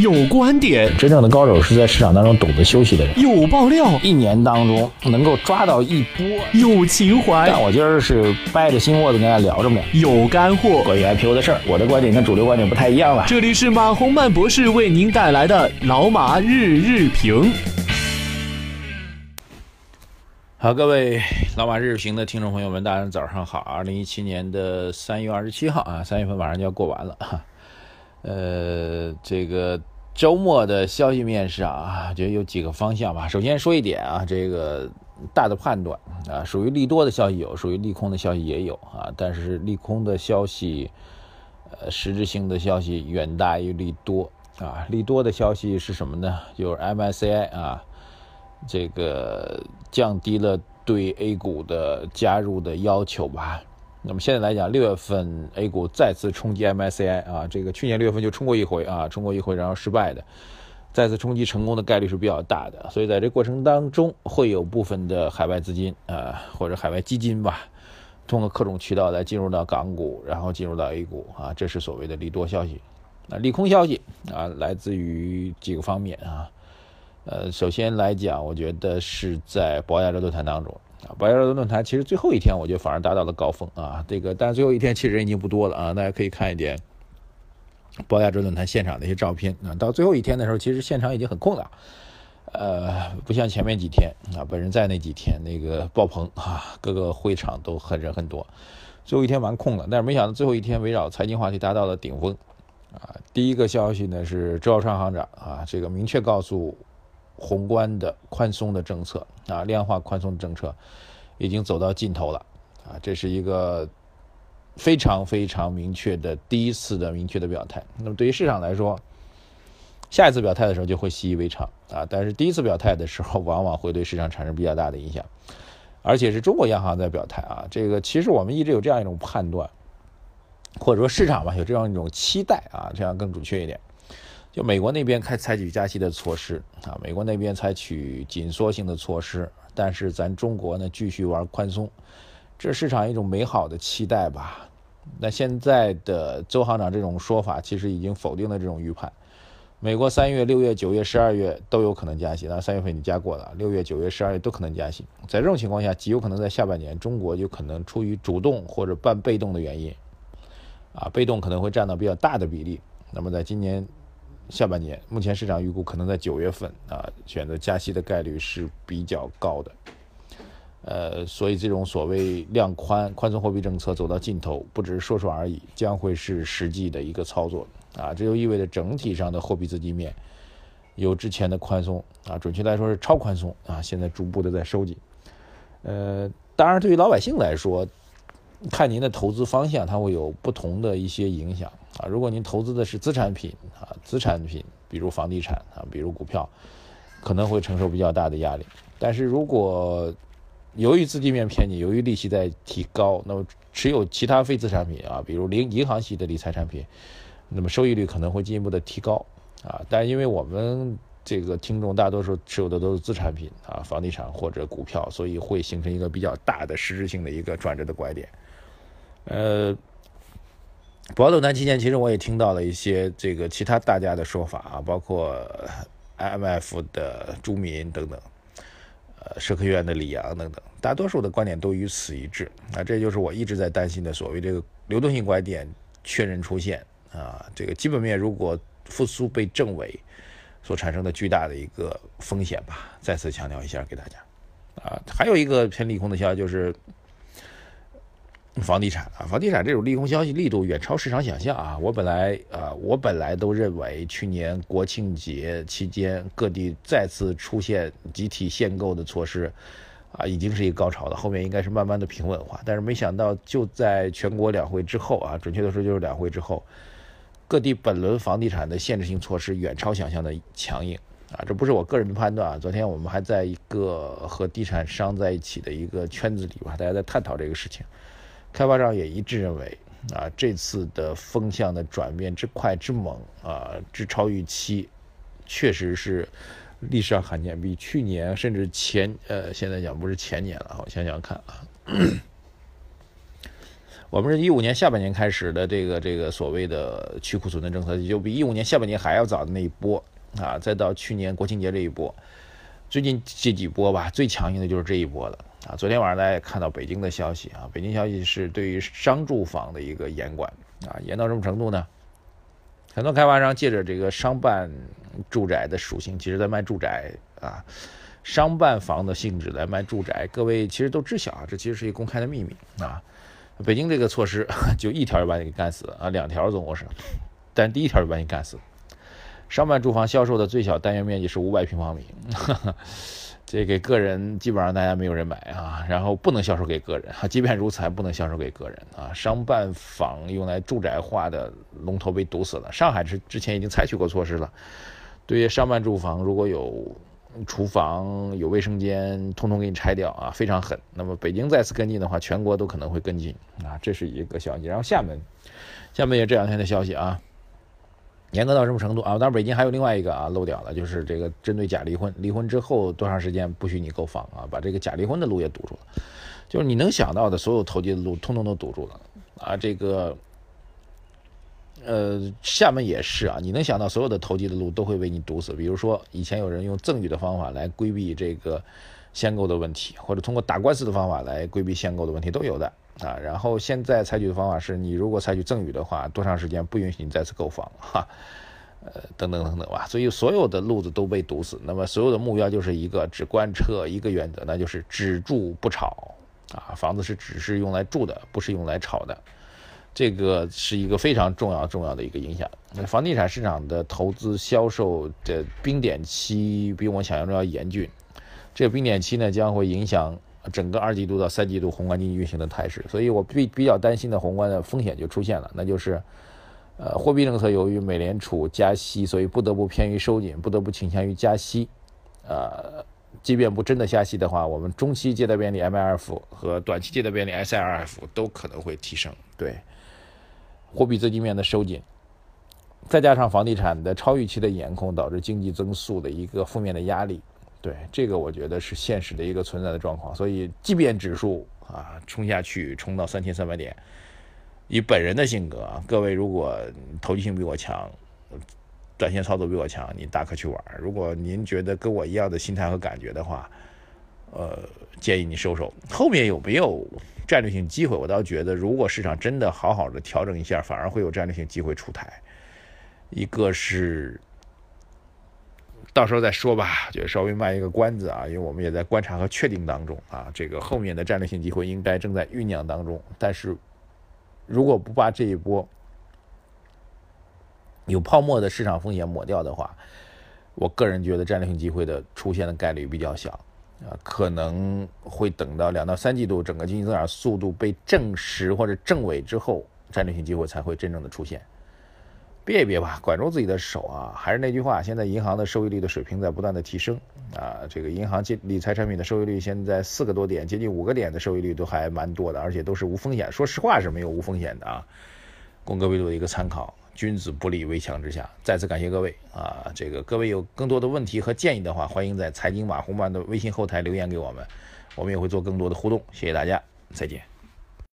有观点，真正的高手是在市场当中懂得休息的人。有爆料，一年当中能够抓到一波。有情怀，但我今儿是掰着心窝子跟大家聊着呢。有干货，关于 IPO 的事儿，我的观点跟主流观点不太一样了。这里是马洪曼博士为您带来的老马日日评。好，各位老马日评的听众朋友们，大家早上好。二零一七年的三月二十七号啊，三月份马上就要过完了哈。呃，这个周末的消息面上啊，觉得有几个方向吧。首先说一点啊，这个大的判断啊，属于利多的消息有，属于利空的消息也有啊。但是利空的消息，呃，实质性的消息远大于利多啊。利多的消息是什么呢？就是 MSCI 啊，这个降低了对 A 股的加入的要求吧。那么现在来讲，六月份 A 股再次冲击 MSCI 啊，这个去年六月份就冲过一回啊，冲过一回然后失败的，再次冲击成功的概率是比较大的，所以在这过程当中会有部分的海外资金啊或者海外基金吧，通过各种渠道来进入到港股，然后进入到 A 股啊，这是所谓的利多消息。那利空消息啊，来自于几个方面啊，呃，首先来讲，我觉得是在博亚洲论坛当中。啊，博亚洲论坛其实最后一天，我觉得反而达到了高峰啊。这个，但是最后一天其实人已经不多了啊。大家可以看一点博亚洲论坛现场的一些照片啊。到最后一天的时候，其实现场已经很空了，呃，不像前面几天啊，本人在那几天那个爆棚啊，各个会场都很人很多。最后一天蛮空了，但是没想到最后一天围绕财经话题达到了顶峰啊。第一个消息呢是周小川行长啊，这个明确告诉。宏观的宽松的政策啊，量化宽松的政策已经走到尽头了啊，这是一个非常非常明确的第一次的明确的表态。那么对于市场来说，下一次表态的时候就会习以为常啊，但是第一次表态的时候，往往会对市场产生比较大的影响，而且是中国央行在表态啊。这个其实我们一直有这样一种判断，或者说市场吧有这样一种期待啊，这样更准确一点。就美国那边开采取加息的措施啊，美国那边采取紧缩性的措施，但是咱中国呢继续玩宽松，这市场一种美好的期待吧。那现在的周行长这种说法，其实已经否定了这种预判。美国三月、六月、九月、十二月都有可能加息，那三月份已经加过了，六月、九月、十二月都可能加息。在这种情况下，极有可能在下半年，中国有可能出于主动或者半被动的原因，啊，被动可能会占到比较大的比例。那么在今年。下半年，目前市场预估可能在九月份啊，选择加息的概率是比较高的。呃，所以这种所谓量宽、宽松货币政策走到尽头，不只是说说而已，将会是实际的一个操作啊。这就意味着整体上的货币资金面由之前的宽松啊，准确来说是超宽松啊，现在逐步的在收紧。呃，当然，对于老百姓来说，看您的投资方向，它会有不同的一些影响啊。如果您投资的是资产品啊，资产品，比如房地产啊，比如股票，可能会承受比较大的压力。但是如果由于资金面偏紧，由于利息在提高，那么持有其他非资产品啊，比如零银行系的理财产品，那么收益率可能会进一步的提高啊。但因为我们这个听众大多数持有的都是资产品啊，房地产或者股票，所以会形成一个比较大的实质性的一个转折的拐点。呃，博鳌论坛期间，其实我也听到了一些这个其他大家的说法啊，包括 IMF 的朱民等等，呃，社科院的李阳等等，大多数的观点都与此一致。啊，这就是我一直在担心的所谓这个流动性拐点确认出现啊，这个基本面如果复苏被证伪所产生的巨大的一个风险吧。再次强调一下给大家啊，还有一个偏利空的消息就是。房地产啊，房地产这种利空消息力度远超市场想象啊！我本来啊，我本来都认为去年国庆节期间各地再次出现集体限购的措施，啊，已经是一个高潮了，后面应该是慢慢的平稳化。但是没想到就在全国两会之后啊，准确的说就是两会之后，各地本轮房地产的限制性措施远超想象的强硬啊！这不是我个人的判断啊，昨天我们还在一个和地产商在一起的一个圈子里吧，大家在探讨这个事情。开发商也一致认为，啊，这次的风向的转变之快之猛啊，之超预期，确实是历史上罕见，比去年甚至前呃，现在讲不是前年了，我想想看啊，我们是一五年下半年开始的这个这个所谓的去库存的政策，就比一五年下半年还要早的那一波啊，再到去年国庆节这一波，最近这几波吧，最强硬的就是这一波了啊。昨天晚上大家看到北京的消息啊，北京消息是对于商住房的一个严管啊，严到什么程度呢？很多开发商借着这个商办住宅的属性，其实在卖住宅啊，商办房的性质来卖住宅，各位其实都知晓啊，这其实是一个公开的秘密啊。北京这个措施 就一条就把你给干死啊，两条总共是，但第一条就把你干死。商办住房销售的最小单元面积是五百平方米，这给个人基本上大家没有人买啊，然后不能销售给个人啊，即便如此还不能销售给个人啊。商办房用来住宅化的龙头被堵死了，上海之之前已经采取过措施了，对于商办住房如果有。厨房有卫生间，通通给你拆掉啊，非常狠。那么北京再次跟进的话，全国都可能会跟进啊，这是一个消息。然后厦门，厦门也这两天的消息啊，严格到什么程度啊？当然北京还有另外一个啊漏掉了，就是这个针对假离婚，离婚之后多长时间不许你购房啊，把这个假离婚的路也堵住了，就是你能想到的所有投机的路，通通都堵住了啊，这个。呃，厦门也是啊，你能想到所有的投机的路都会被你堵死。比如说，以前有人用赠与的方法来规避这个限购的问题，或者通过打官司的方法来规避限购的问题都有的啊。然后现在采取的方法是，你如果采取赠与的话，多长时间不允许你再次购房哈？呃，等等等等吧。所以所有的路子都被堵死。那么所有的目标就是一个只贯彻一个原则，那就是只住不炒啊。房子是只是用来住的，不是用来炒的。这个是一个非常重要重要的一个影响。那房地产市场的投资销售的冰点期比我想象中要严峻。这个冰点期呢，将会影响整个二季度到三季度宏观经济运行的态势。所以我比比较担心的宏观的风险就出现了，那就是，呃，货币政策由于美联储加息，所以不得不偏于收紧，不得不倾向于加息。呃，即便不真的加息的话，我们中期借贷便利 MLF 和短期借贷便利 SLF 都可能会提升。对。货币资金面的收紧，再加上房地产的超预期的严控，导致经济增速的一个负面的压力。对这个，我觉得是现实的一个存在的状况。所以，即便指数啊冲下去，冲到三千三百点，以本人的性格啊，各位如果投机性比我强，短线操作比我强，你大可去玩。如果您觉得跟我一样的心态和感觉的话，呃，建议你收手。后面有没有？战略性机会，我倒觉得，如果市场真的好好的调整一下，反而会有战略性机会出台。一个是到时候再说吧，就稍微卖一个关子啊，因为我们也在观察和确定当中啊，这个后面的战略性机会应该正在酝酿当中。但是如果不把这一波有泡沫的市场风险抹掉的话，我个人觉得战略性机会的出现的概率比较小。啊，可能会等到两到三季度整个经济增长速度被证实或者证伪之后，战略性机会才会真正的出现。别别吧，管住自己的手啊！还是那句话，现在银行的收益率的水平在不断的提升啊。这个银行借理财产品的收益率现在四个多点，接近五个点的收益率都还蛮多的，而且都是无风险。说实话是没有无风险的啊，供各位做一个参考。君子不立危墙之下。再次感谢各位啊！这个各位有更多的问题和建议的话，欢迎在财经马红漫的微信后台留言给我们，我们也会做更多的互动。谢谢大家，再见。